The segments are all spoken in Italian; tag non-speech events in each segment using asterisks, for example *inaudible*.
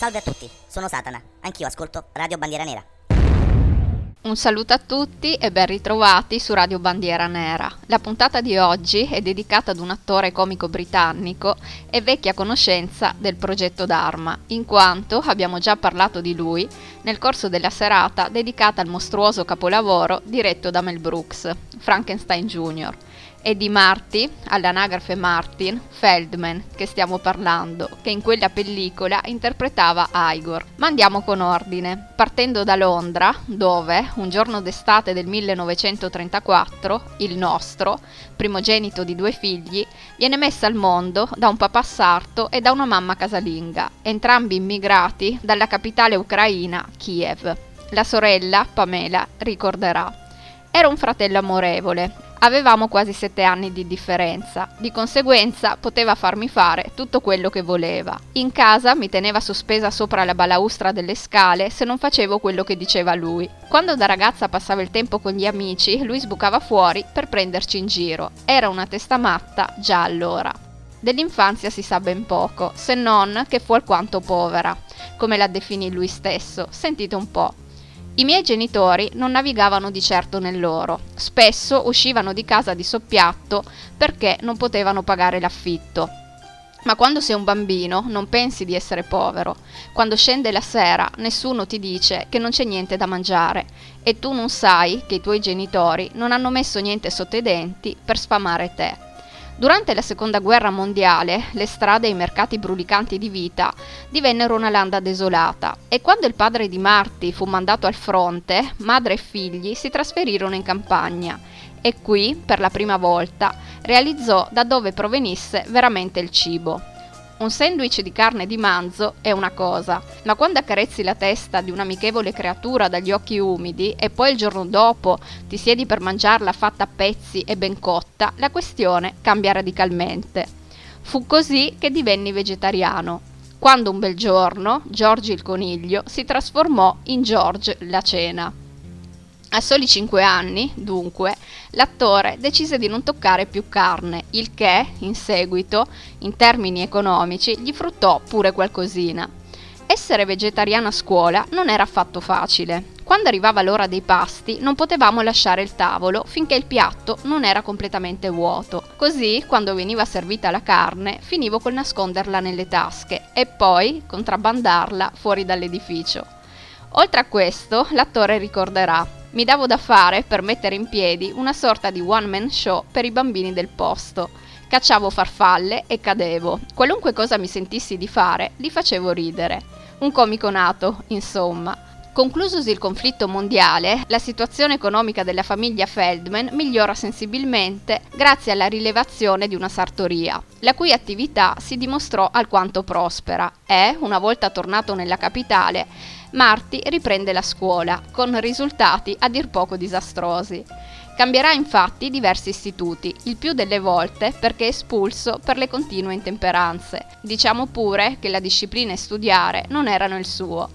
Salve a tutti, sono Satana, anch'io ascolto Radio Bandiera Nera. Un saluto a tutti e ben ritrovati su Radio Bandiera Nera. La puntata di oggi è dedicata ad un attore comico britannico e vecchia conoscenza del progetto Dharma, in quanto abbiamo già parlato di lui nel corso della serata dedicata al mostruoso capolavoro diretto da Mel Brooks, Frankenstein Jr. È di Marty, all'anagrafe Martin, Feldman, che stiamo parlando, che in quella pellicola interpretava Igor. Ma andiamo con ordine, partendo da Londra, dove, un giorno d'estate del 1934, il nostro, primogenito di due figli, viene messa al mondo da un papà sarto e da una mamma casalinga, entrambi immigrati dalla capitale ucraina, Kiev. La sorella, Pamela, ricorderà. Era un fratello amorevole, Avevamo quasi sette anni di differenza, di conseguenza poteva farmi fare tutto quello che voleva. In casa mi teneva sospesa sopra la balaustra delle scale se non facevo quello che diceva lui. Quando da ragazza passava il tempo con gli amici, lui sbucava fuori per prenderci in giro. Era una testa matta già allora. Dell'infanzia si sa ben poco, se non che fu alquanto povera, come la definì lui stesso. Sentite un po'. I miei genitori non navigavano di certo nell'oro, spesso uscivano di casa di soppiatto perché non potevano pagare l'affitto. Ma quando sei un bambino non pensi di essere povero. Quando scende la sera nessuno ti dice che non c'è niente da mangiare e tu non sai che i tuoi genitori non hanno messo niente sotto i denti per sfamare te. Durante la seconda guerra mondiale le strade e i mercati brulicanti di vita divennero una landa desolata e quando il padre di Marti fu mandato al fronte, madre e figli si trasferirono in campagna e qui, per la prima volta, realizzò da dove provenisse veramente il cibo. Un sandwich di carne di manzo è una cosa, ma quando accarezzi la testa di un'amichevole creatura dagli occhi umidi e poi il giorno dopo ti siedi per mangiarla fatta a pezzi e ben cotta, la questione cambia radicalmente. Fu così che divenni vegetariano, quando un bel giorno Giorgi il coniglio si trasformò in George la cena. A soli 5 anni, dunque, l'attore decise di non toccare più carne, il che, in seguito, in termini economici, gli fruttò pure qualcosina. Essere vegetariano a scuola non era affatto facile. Quando arrivava l'ora dei pasti non potevamo lasciare il tavolo finché il piatto non era completamente vuoto. Così, quando veniva servita la carne, finivo col nasconderla nelle tasche e poi contrabbandarla fuori dall'edificio. Oltre a questo, l'attore ricorderà mi davo da fare per mettere in piedi una sorta di one man show per i bambini del posto. Cacciavo farfalle e cadevo. Qualunque cosa mi sentissi di fare, li facevo ridere. Un comico nato, insomma. Conclusosi il conflitto mondiale, la situazione economica della famiglia Feldman migliora sensibilmente grazie alla rilevazione di una sartoria, la cui attività si dimostrò alquanto prospera e, una volta tornato nella capitale, Marty riprende la scuola, con risultati a dir poco disastrosi. Cambierà infatti diversi istituti, il più delle volte perché espulso per le continue intemperanze. Diciamo pure che la disciplina e studiare non erano il suo.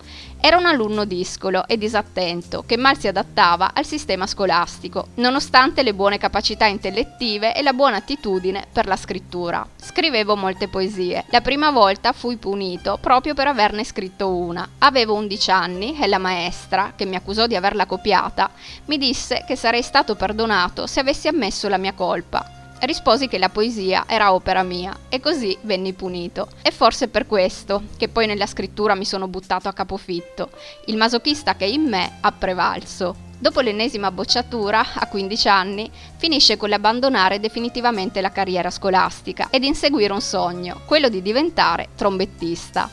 Era un alunno discolo e disattento che mal si adattava al sistema scolastico, nonostante le buone capacità intellettive e la buona attitudine per la scrittura. Scrivevo molte poesie. La prima volta fui punito proprio per averne scritto una. Avevo 11 anni e la maestra, che mi accusò di averla copiata, mi disse che sarei stato perdonato se avessi ammesso la mia colpa. Risposi che la poesia era opera mia e così venni punito. E forse per questo che poi nella scrittura mi sono buttato a capofitto. Il masochista che in me ha prevalso. Dopo l'ennesima bocciatura, a 15 anni, finisce con l'abbandonare definitivamente la carriera scolastica ed inseguire un sogno, quello di diventare trombettista.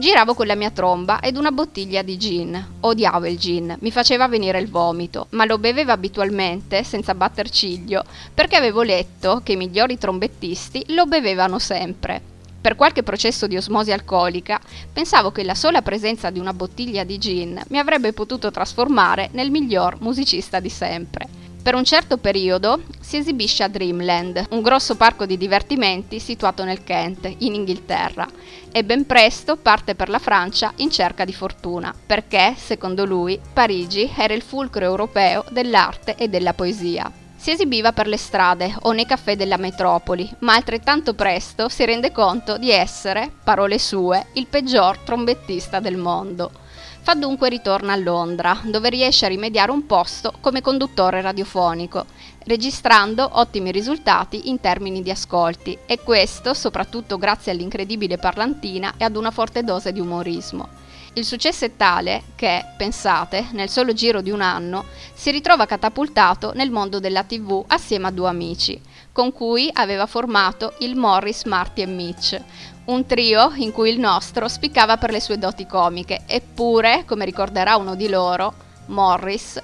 Giravo con la mia tromba ed una bottiglia di gin. Odiavo il gin, mi faceva venire il vomito, ma lo bevevo abitualmente, senza batter ciglio, perché avevo letto che i migliori trombettisti lo bevevano sempre. Per qualche processo di osmosi alcolica, pensavo che la sola presenza di una bottiglia di gin mi avrebbe potuto trasformare nel miglior musicista di sempre. Per un certo periodo si esibisce a Dreamland, un grosso parco di divertimenti situato nel Kent, in Inghilterra, e ben presto parte per la Francia in cerca di fortuna, perché, secondo lui, Parigi era il fulcro europeo dell'arte e della poesia. Si esibiva per le strade o nei caffè della metropoli, ma altrettanto presto si rende conto di essere, parole sue, il peggior trombettista del mondo. Fa dunque ritorno a Londra, dove riesce a rimediare un posto come conduttore radiofonico, registrando ottimi risultati in termini di ascolti, e questo soprattutto grazie all'incredibile parlantina e ad una forte dose di umorismo. Il successo è tale che, pensate, nel solo giro di un anno si ritrova catapultato nel mondo della TV assieme a due amici, con cui aveva formato il Morris, Marty e Mitch, un trio in cui il nostro spiccava per le sue doti comiche, eppure, come ricorderà uno di loro, Morris,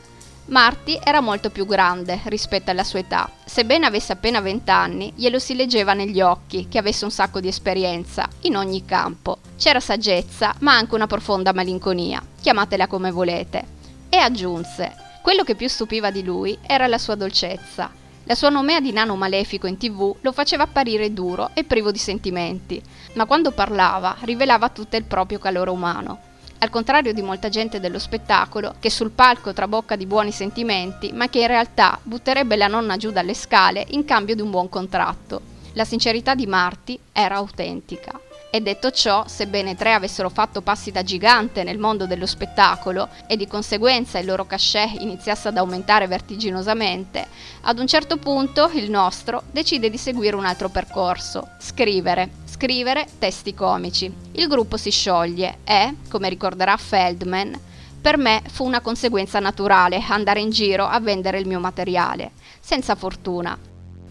Marty era molto più grande rispetto alla sua età. Sebbene avesse appena 20 anni, glielo si leggeva negli occhi che avesse un sacco di esperienza, in ogni campo. C'era saggezza, ma anche una profonda malinconia, chiamatela come volete. E aggiunse, quello che più stupiva di lui era la sua dolcezza. La sua nomea di nano malefico in tv lo faceva apparire duro e privo di sentimenti, ma quando parlava rivelava tutto il proprio calore umano. Al contrario di molta gente dello spettacolo, che sul palco trabocca di buoni sentimenti, ma che in realtà butterebbe la nonna giù dalle scale in cambio di un buon contratto. La sincerità di Marty era autentica. E detto ciò, sebbene tre avessero fatto passi da gigante nel mondo dello spettacolo e di conseguenza il loro cachet iniziasse ad aumentare vertiginosamente, ad un certo punto il nostro decide di seguire un altro percorso, scrivere, scrivere testi comici. Il gruppo si scioglie e, come ricorderà Feldman, per me fu una conseguenza naturale andare in giro a vendere il mio materiale, senza fortuna.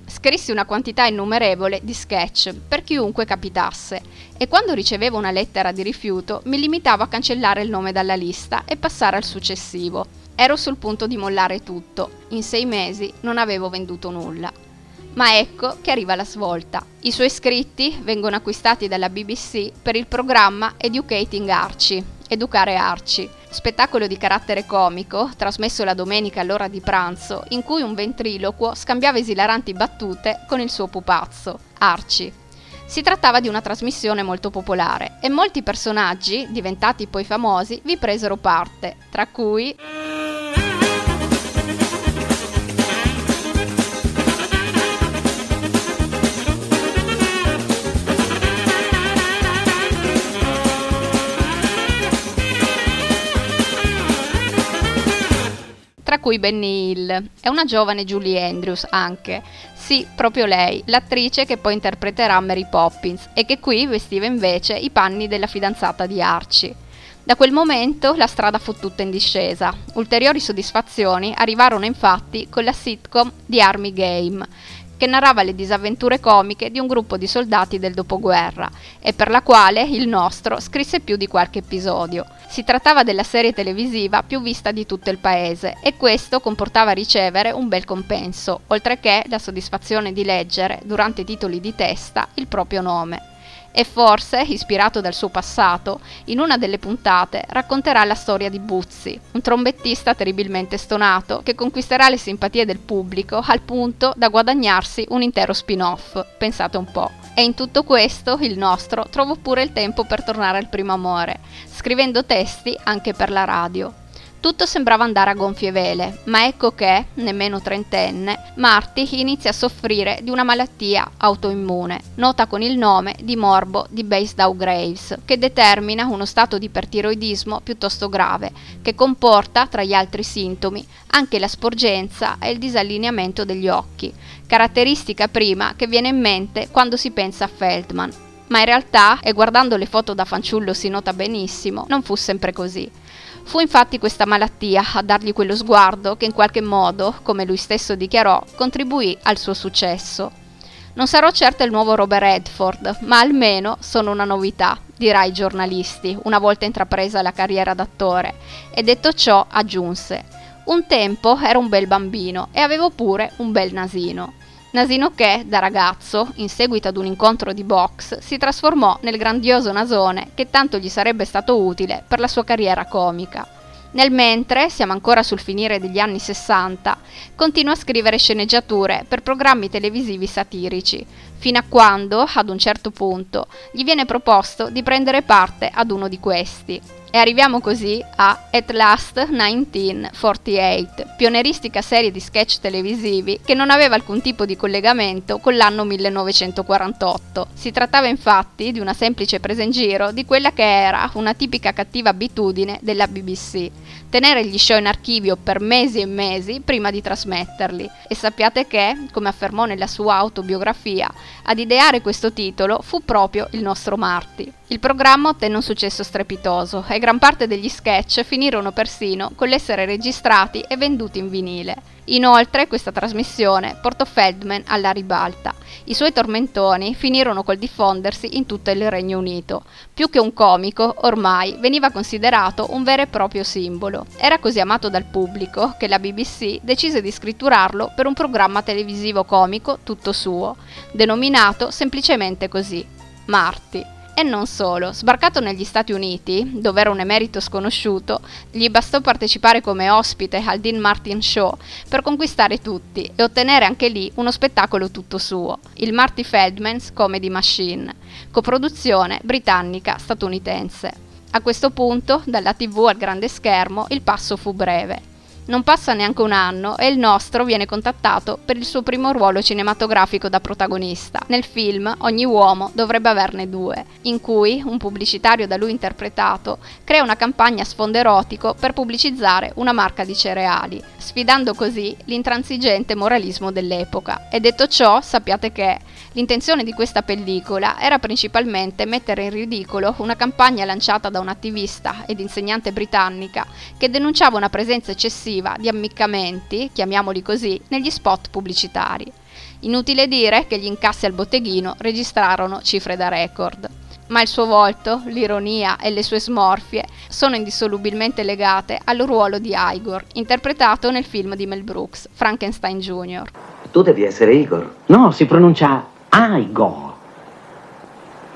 Scrissi una quantità innumerevole di sketch per chiunque capitasse e quando ricevevo una lettera di rifiuto mi limitavo a cancellare il nome dalla lista e passare al successivo. Ero sul punto di mollare tutto. In sei mesi non avevo venduto nulla. Ma ecco che arriva la svolta. I suoi scritti vengono acquistati dalla BBC per il programma Educating Archie, Educare Archie, spettacolo di carattere comico, trasmesso la domenica all'ora di pranzo, in cui un ventriloquo scambiava esilaranti battute con il suo pupazzo, Archie. Si trattava di una trasmissione molto popolare e molti personaggi, diventati poi famosi, vi presero parte, tra cui... tra cui Benny Hill e una giovane Julie Andrews anche. Sì, proprio lei, l'attrice che poi interpreterà Mary Poppins e che qui vestiva invece i panni della fidanzata di Archie. Da quel momento la strada fu tutta in discesa. Ulteriori soddisfazioni arrivarono infatti con la sitcom The Army Game, che narrava le disavventure comiche di un gruppo di soldati del dopoguerra e per la quale il nostro scrisse più di qualche episodio. Si trattava della serie televisiva più vista di tutto il paese e questo comportava ricevere un bel compenso, oltre che la soddisfazione di leggere, durante i titoli di testa, il proprio nome e forse, ispirato dal suo passato, in una delle puntate racconterà la storia di Buzzi, un trombettista terribilmente stonato che conquisterà le simpatie del pubblico al punto da guadagnarsi un intero spin-off, pensate un po'. E in tutto questo il nostro trovò pure il tempo per tornare al primo amore, scrivendo testi anche per la radio. Tutto sembrava andare a gonfie vele, ma ecco che, nemmeno trentenne, Marty inizia a soffrire di una malattia autoimmune, nota con il nome di morbo di Basedow-Graves, che determina uno stato di ipertiroidismo piuttosto grave, che comporta, tra gli altri sintomi, anche la sporgenza e il disallineamento degli occhi, caratteristica prima che viene in mente quando si pensa a Feldman. Ma in realtà, e guardando le foto da fanciullo si nota benissimo, non fu sempre così. Fu infatti questa malattia a dargli quello sguardo che in qualche modo, come lui stesso dichiarò, contribuì al suo successo. Non sarò certo il nuovo Robert Redford, ma almeno sono una novità, dirà ai giornalisti, una volta intrapresa la carriera d'attore, e detto ciò aggiunse: Un tempo ero un bel bambino e avevo pure un bel nasino. Nasino che, da ragazzo, in seguito ad un incontro di box, si trasformò nel grandioso nasone che tanto gli sarebbe stato utile per la sua carriera comica. Nel mentre, siamo ancora sul finire degli anni 60, continua a scrivere sceneggiature per programmi televisivi satirici, fino a quando, ad un certo punto, gli viene proposto di prendere parte ad uno di questi. E arriviamo così a At Last 1948, pioneristica serie di sketch televisivi che non aveva alcun tipo di collegamento con l'anno 1948. Si trattava infatti di una semplice presa in giro di quella che era una tipica cattiva abitudine della BBC, tenere gli show in archivio per mesi e mesi prima di trasmetterli. E sappiate che, come affermò nella sua autobiografia, ad ideare questo titolo fu proprio il nostro Marty. Il programma ottenne un successo strepitoso e gran parte degli sketch finirono persino con l'essere registrati e venduti in vinile. Inoltre questa trasmissione portò Feldman alla ribalta. I suoi tormentoni finirono col diffondersi in tutto il Regno Unito. Più che un comico, ormai veniva considerato un vero e proprio simbolo. Era così amato dal pubblico che la BBC decise di scritturarlo per un programma televisivo comico tutto suo, denominato semplicemente così, Marty. E non solo, sbarcato negli Stati Uniti, dove era un emerito sconosciuto, gli bastò partecipare come ospite al Dean Martin Show per conquistare tutti e ottenere anche lì uno spettacolo tutto suo, il Marty Feldman's Comedy Machine, coproduzione britannica-statunitense. A questo punto, dalla tv al grande schermo, il passo fu breve. Non passa neanche un anno e il nostro viene contattato per il suo primo ruolo cinematografico da protagonista. Nel film Ogni uomo dovrebbe averne due, in cui un pubblicitario da lui interpretato crea una campagna a sfondo erotico per pubblicizzare una marca di cereali, sfidando così l'intransigente moralismo dell'epoca. E detto ciò, sappiate che l'intenzione di questa pellicola era principalmente mettere in ridicolo una campagna lanciata da un'attivista ed insegnante britannica che denunciava una presenza eccessiva di ammiccamenti, chiamiamoli così, negli spot pubblicitari. Inutile dire che gli incassi al botteghino registrarono cifre da record. Ma il suo volto, l'ironia e le sue smorfie sono indissolubilmente legate al ruolo di Igor, interpretato nel film di Mel Brooks, Frankenstein Jr. Tu devi essere Igor. No, si pronuncia Igor.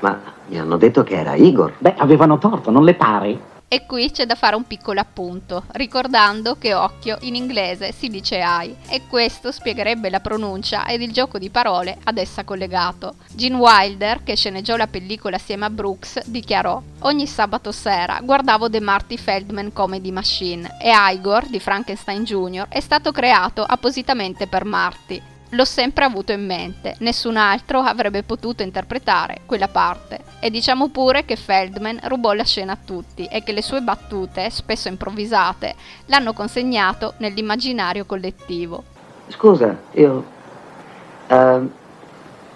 Ma mi hanno detto che era Igor. Beh, avevano torto, non le pare? E qui c'è da fare un piccolo appunto, ricordando che occhio in inglese si dice eye, e questo spiegherebbe la pronuncia ed il gioco di parole ad essa collegato. Gene Wilder, che sceneggiò la pellicola assieme a Brooks, dichiarò Ogni sabato sera guardavo The Marty Feldman Comedy Machine e Igor di Frankenstein Jr. è stato creato appositamente per Marty, L'ho sempre avuto in mente, nessun altro avrebbe potuto interpretare quella parte. E diciamo pure che Feldman rubò la scena a tutti e che le sue battute, spesso improvvisate, l'hanno consegnato nell'immaginario collettivo. Scusa, io... Uh,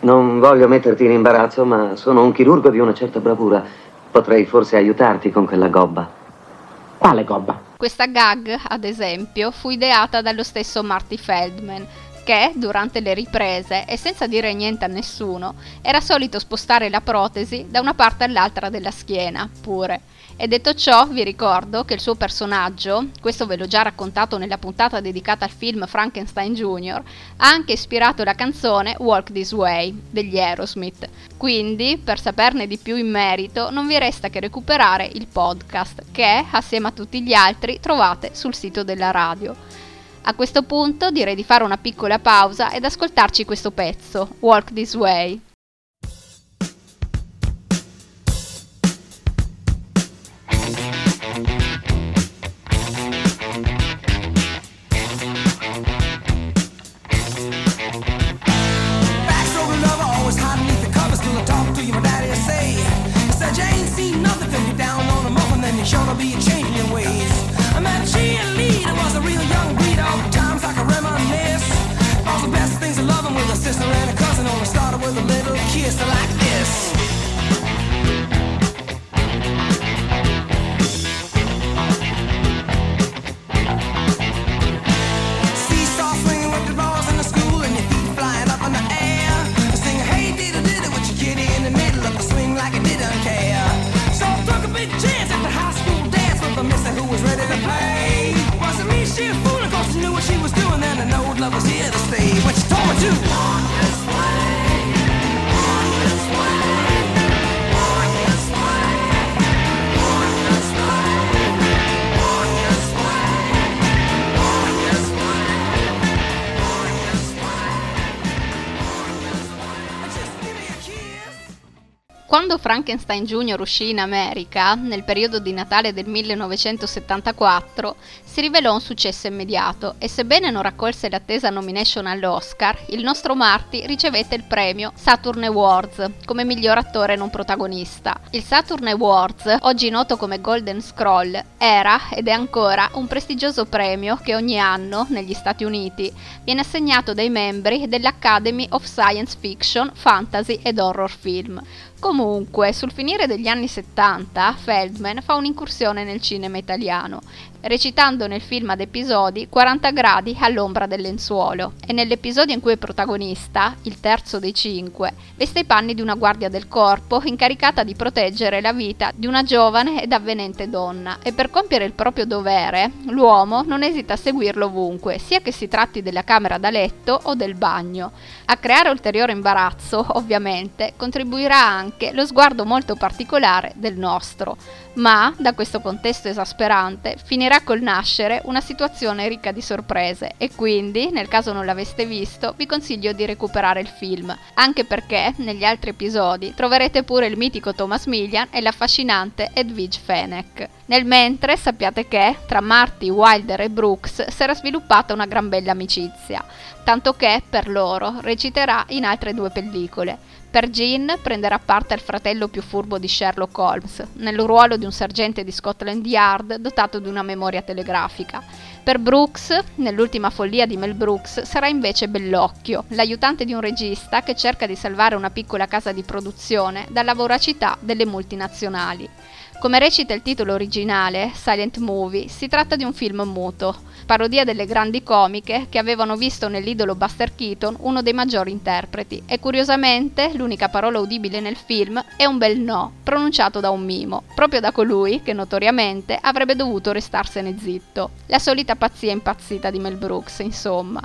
non voglio metterti in imbarazzo, ma sono un chirurgo di una certa bravura. Potrei forse aiutarti con quella gobba. Quale gobba? Questa gag, ad esempio, fu ideata dallo stesso Marty Feldman, che, durante le riprese e senza dire niente a nessuno, era solito spostare la protesi da una parte all'altra della schiena, pure. E detto ciò, vi ricordo che il suo personaggio, questo ve l'ho già raccontato nella puntata dedicata al film Frankenstein Jr., ha anche ispirato la canzone Walk This Way degli Aerosmith. Quindi, per saperne di più in merito, non vi resta che recuperare il podcast che, assieme a tutti gli altri, trovate sul sito della radio. A questo punto direi di fare una piccola pausa ed ascoltarci questo pezzo, Walk This Way. was doing then, and old love was here to stay. What's Quando Frankenstein Jr. uscì in America, nel periodo di Natale del 1974, si rivelò un successo immediato e sebbene non raccolse l'attesa nomination all'Oscar, il nostro Marty ricevette il premio Saturn Awards come miglior attore non protagonista. Il Saturn Awards, oggi noto come Golden Scroll, era ed è ancora un prestigioso premio che ogni anno, negli Stati Uniti, viene assegnato dai membri dell'Academy of Science Fiction, Fantasy ed Horror Film. Comunque, sul finire degli anni 70, Feldman fa un'incursione nel cinema italiano, recitando nel film ad episodi 40 gradi all'ombra del lenzuolo e nell'episodio in cui è protagonista, il terzo dei cinque, veste i panni di una guardia del corpo incaricata di proteggere la vita di una giovane ed avvenente donna e per compiere il proprio dovere l'uomo non esita a seguirlo ovunque, sia che si tratti della camera da letto o del bagno. A creare ulteriore imbarazzo, ovviamente, contribuirà anche lo sguardo molto particolare del nostro, ma da questo contesto esasperante finirà col nascere una situazione ricca di sorprese e quindi, nel caso non l'aveste visto, vi consiglio di recuperare il film, anche perché negli altri episodi troverete pure il mitico Thomas Millian e l'affascinante Edwige Fennec. Nel mentre sappiate che tra Marty, Wilder e Brooks si era sviluppata una gran bella amicizia, tanto che per loro reciterà in altre due pellicole. Per Jean prenderà parte al fratello più furbo di Sherlock Holmes, nel ruolo di un sergente di Scotland Yard dotato di una memoria telegrafica. Per Brooks, nell'ultima follia di Mel Brooks, sarà invece Bellocchio, l'aiutante di un regista che cerca di salvare una piccola casa di produzione dalla voracità delle multinazionali. Come recita il titolo originale, Silent Movie, si tratta di un film muto, parodia delle grandi comiche che avevano visto nell'idolo Buster Keaton uno dei maggiori interpreti, e curiosamente l'unica parola udibile nel film è un bel no, pronunciato da un mimo, proprio da colui che notoriamente avrebbe dovuto restarsene zitto. La solita pazzia impazzita di Mel Brooks, insomma.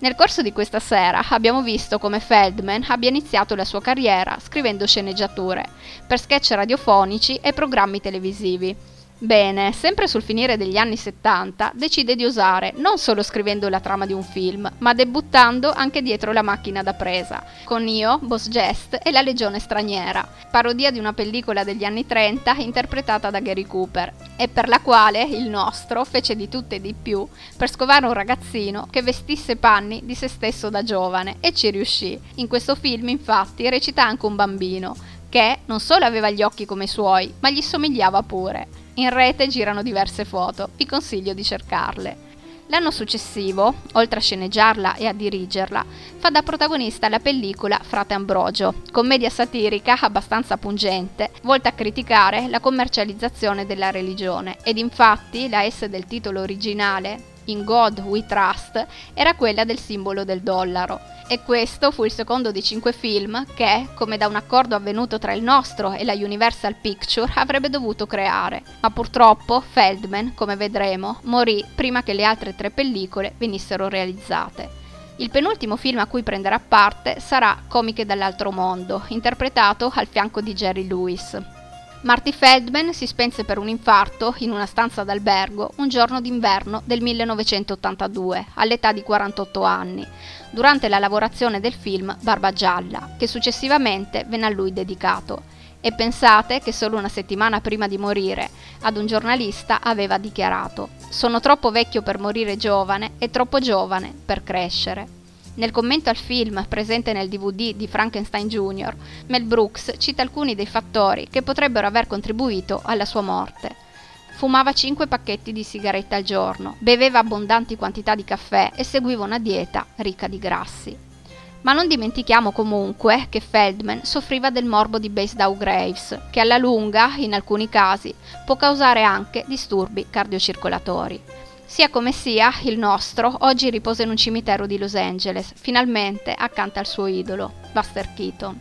Nel corso di questa sera abbiamo visto come Feldman abbia iniziato la sua carriera scrivendo sceneggiature per sketch radiofonici e programmi televisivi Bene, sempre sul finire degli anni 70 decide di osare, non solo scrivendo la trama di un film, ma debuttando anche dietro la macchina da presa, con Io, Boss Jest e La Legione Straniera, parodia di una pellicola degli anni 30 interpretata da Gary Cooper, e per la quale il nostro fece di tutto e di più per scovare un ragazzino che vestisse panni di se stesso da giovane, e ci riuscì. In questo film, infatti, recita anche un bambino, che non solo aveva gli occhi come i suoi, ma gli somigliava pure. In rete girano diverse foto, vi consiglio di cercarle. L'anno successivo, oltre a sceneggiarla e a dirigerla, fa da protagonista la pellicola Frate Ambrogio, commedia satirica abbastanza pungente, volta a criticare la commercializzazione della religione, ed infatti la S del titolo originale, In God We Trust, era quella del simbolo del dollaro e questo fu il secondo di cinque film che, come da un accordo avvenuto tra il nostro e la Universal Picture, avrebbe dovuto creare. Ma purtroppo Feldman, come vedremo, morì prima che le altre tre pellicole venissero realizzate. Il penultimo film a cui prenderà parte sarà Comiche dall'altro mondo, interpretato al fianco di Jerry Lewis. Marty Feldman si spense per un infarto in una stanza d'albergo un giorno d'inverno del 1982, all'età di 48 anni, durante la lavorazione del film Barba Gialla, che successivamente venne a lui dedicato. E pensate che solo una settimana prima di morire, ad un giornalista aveva dichiarato: Sono troppo vecchio per morire giovane e troppo giovane per crescere. Nel commento al film presente nel DVD di Frankenstein Jr., Mel Brooks cita alcuni dei fattori che potrebbero aver contribuito alla sua morte. Fumava 5 pacchetti di sigarette al giorno, beveva abbondanti quantità di caffè e seguiva una dieta ricca di grassi. Ma non dimentichiamo comunque che Feldman soffriva del morbo di Basedow Graves, che alla lunga, in alcuni casi, può causare anche disturbi cardiocircolatori. Sia come sia, il nostro oggi riposa in un cimitero di Los Angeles, finalmente accanto al suo idolo, Buster Keaton.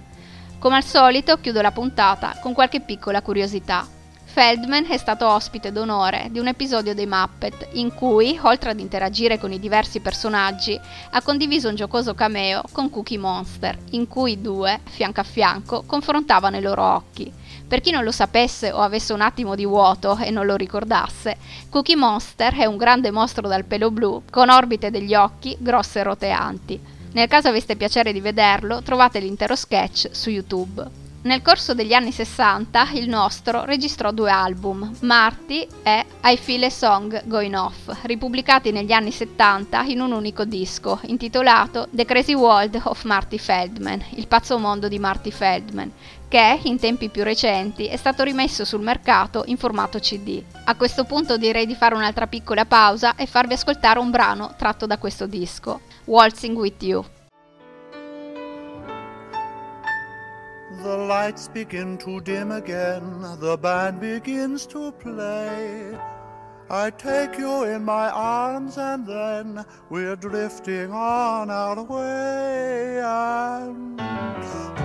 Come al solito chiudo la puntata con qualche piccola curiosità. Feldman è stato ospite d'onore di un episodio dei Muppet in cui, oltre ad interagire con i diversi personaggi, ha condiviso un giocoso cameo con Cookie Monster, in cui i due, fianco a fianco, confrontavano i loro occhi. Per chi non lo sapesse o avesse un attimo di vuoto e non lo ricordasse, Cookie Monster è un grande mostro dal pelo blu, con orbite degli occhi grosse e roteanti. Nel caso aveste piacere di vederlo, trovate l'intero sketch su YouTube. Nel corso degli anni 60 il nostro registrò due album, Marty e I Feel a Song Going Off, ripubblicati negli anni 70 in un unico disco, intitolato The Crazy World of Marty Feldman, il pazzo mondo di Marty Feldman, che in tempi più recenti è stato rimesso sul mercato in formato CD. A questo punto direi di fare un'altra piccola pausa e farvi ascoltare un brano tratto da questo disco, Waltzing with You. The lights begin to dim again, the band begins to play. I take you in my arms and then we're drifting on our way. And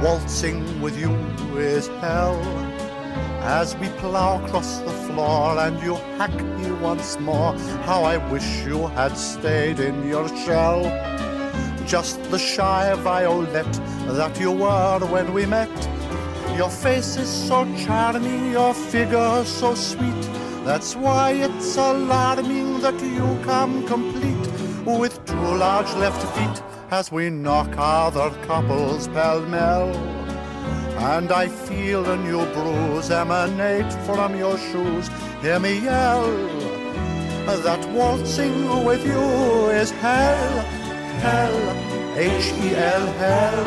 waltzing with you is hell. As we plow across the floor and you hack me once more, how I wish you had stayed in your shell. Just the shy violet that you were when we met. Your face is so charming, your figure so sweet. That's why it's alarming that you come complete with two large left feet as we knock other couples pell mell. And I feel a new bruise emanate from your shoes. Hear me yell that waltzing with you is hell, hell, Hell.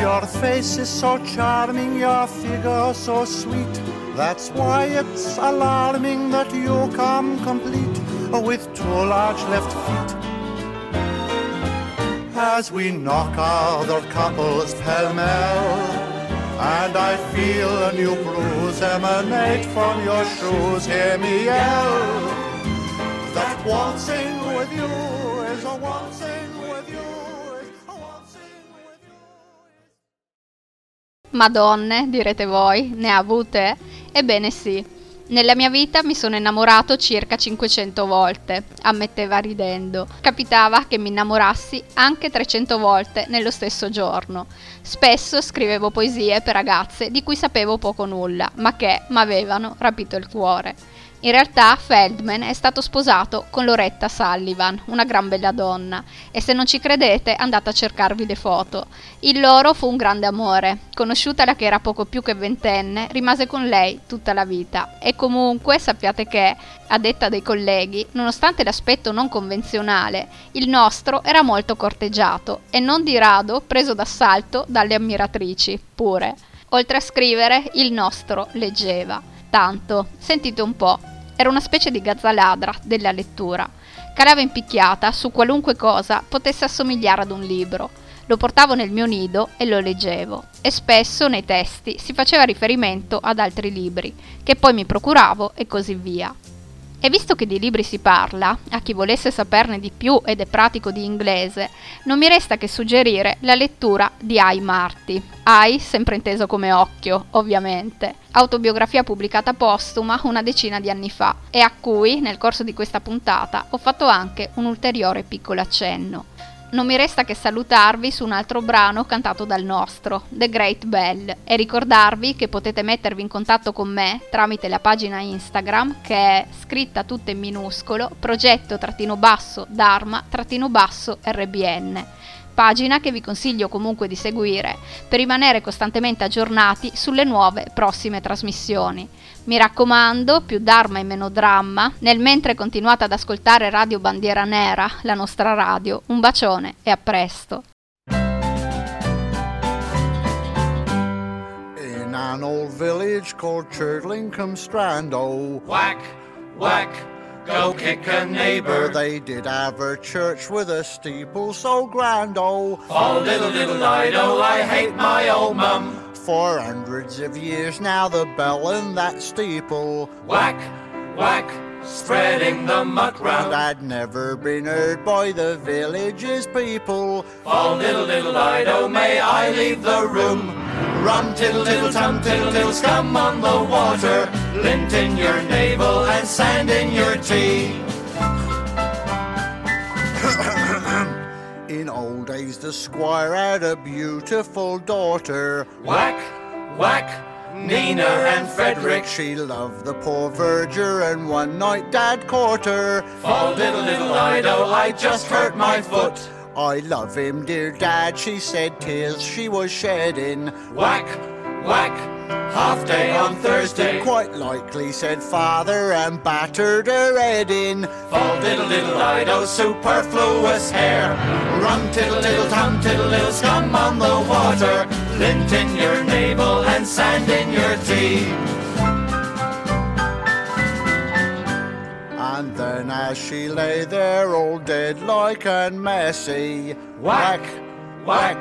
Your face is so charming, your figure so sweet. That's why it's alarming that you come complete with two large left feet. As we knock other couples pell mell, and I feel a new bruise emanate from your shoes. Hear me yell that waltzing with you is a waltzing with you. is a waltzing with you. Madonne, direte voi, ne ha avute? Ebbene sì. Nella mia vita mi sono innamorato circa 500 volte, ammetteva ridendo. Capitava che mi innamorassi anche 300 volte nello stesso giorno. Spesso scrivevo poesie per ragazze di cui sapevo poco nulla, ma che m'avevano rapito il cuore. In realtà Feldman è stato sposato con Loretta Sullivan, una gran bella donna, e se non ci credete andate a cercarvi le foto. Il loro fu un grande amore. Conosciutala che era poco più che ventenne, rimase con lei tutta la vita. E comunque sappiate che, a detta dei colleghi, nonostante l'aspetto non convenzionale, il nostro era molto corteggiato e non di rado preso d'assalto dalle ammiratrici, pure. Oltre a scrivere, il nostro leggeva. Tanto, sentite un po', era una specie di gazzaladra della lettura. Calava in picchiata su qualunque cosa potesse assomigliare ad un libro. Lo portavo nel mio nido e lo leggevo. E spesso nei testi si faceva riferimento ad altri libri, che poi mi procuravo e così via. E visto che di libri si parla, a chi volesse saperne di più ed è pratico di inglese, non mi resta che suggerire la lettura di I. Marty. I, sempre inteso come occhio, ovviamente. Autobiografia pubblicata postuma una decina di anni fa e a cui, nel corso di questa puntata, ho fatto anche un ulteriore piccolo accenno. Non mi resta che salutarvi su un altro brano cantato dal nostro, The Great Bell, e ricordarvi che potete mettervi in contatto con me tramite la pagina Instagram che è scritta tutta in minuscolo progetto-basso-dharma-basso-rbn pagina che vi consiglio comunque di seguire per rimanere costantemente aggiornati sulle nuove prossime trasmissioni. Mi raccomando, più Dharma e meno dramma, nel mentre continuate ad ascoltare Radio Bandiera Nera, la nostra radio. Un bacione e a presto. In an old village called Churlingham Strand, oh, Whack, whack, go kick a neighbor. they did have a church with a steeple so grand, oh, Oh, little, little Dido, I hate my old mum. for hundreds of years now the bell in that steeple Whack, whack, spreading the muck round. had never been heard by the village's people. Oh, little, little Dido, may I leave the room? Rum, tiddle, tiddle, tum, tiddle, tiddle, scum on the water. Lint in your navel and sand in your tea. *coughs* In old days, the squire had a beautiful daughter. Whack, whack, Nina and Frederick. She loved the poor verger, and one night Dad caught her. Oh, little, little Ido, I just hurt my foot. I love him, dear Dad, she said, tears she was shedding. Whack, whack, half day on Thursday. Quite likely, said father, and battered her head in. Oh, little, little Ido, superfluous hair. Rum, tiddle, tiddle, tum, tiddle, little scum on the water. Lint in your navel and sand in your tea. And as she lay there all dead like and messy, Whack, whack,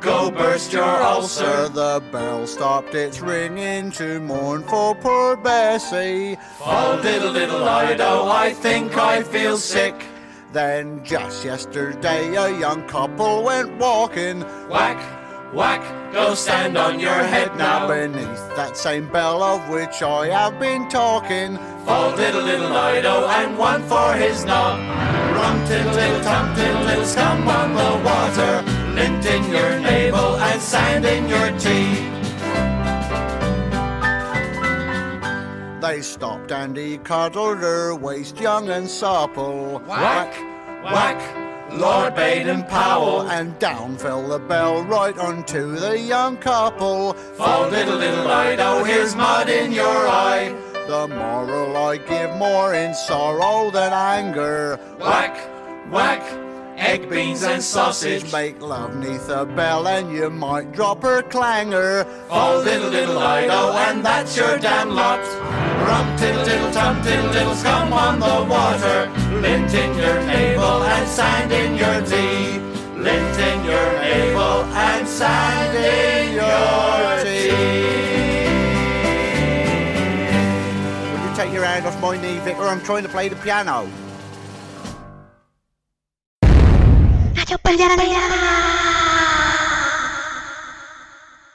go burst your ulcer, the bell stopped its ringing to mourn for poor Bessie. Oh, little, little Ido, oh, I think I feel sick. Then just yesterday a young couple went walking Whack, whack, go stand on your head now. beneath that same bell of which I have been talking. Oh, little, little Ido, and one for his knob. Rum, tiddle, tiddle, tum, tiddle, little scum on the water. Lint in your navel and sand in your tea. They stopped and he cuddled her waist young and supple. Whack, whack, Lord Baden Powell. And down fell the bell right onto the young couple. Oh, little, little Ido, here's mud in your eye. The moral I give more in sorrow than anger. Whack, whack, egg beans and sausage. Make love neath a bell and you might drop her clangor. Oh, little, little Ido, and that's your damn lot. Rum, tiddle, tiddle, tum, tiddle, tiddle, scum on the water. Lint in your navel and sand in your tea. Lint in your navel and sand in your tea. Will you take your hand off my knee, Vicar? I'm trying to play the piano. Radio Bandiera Nera!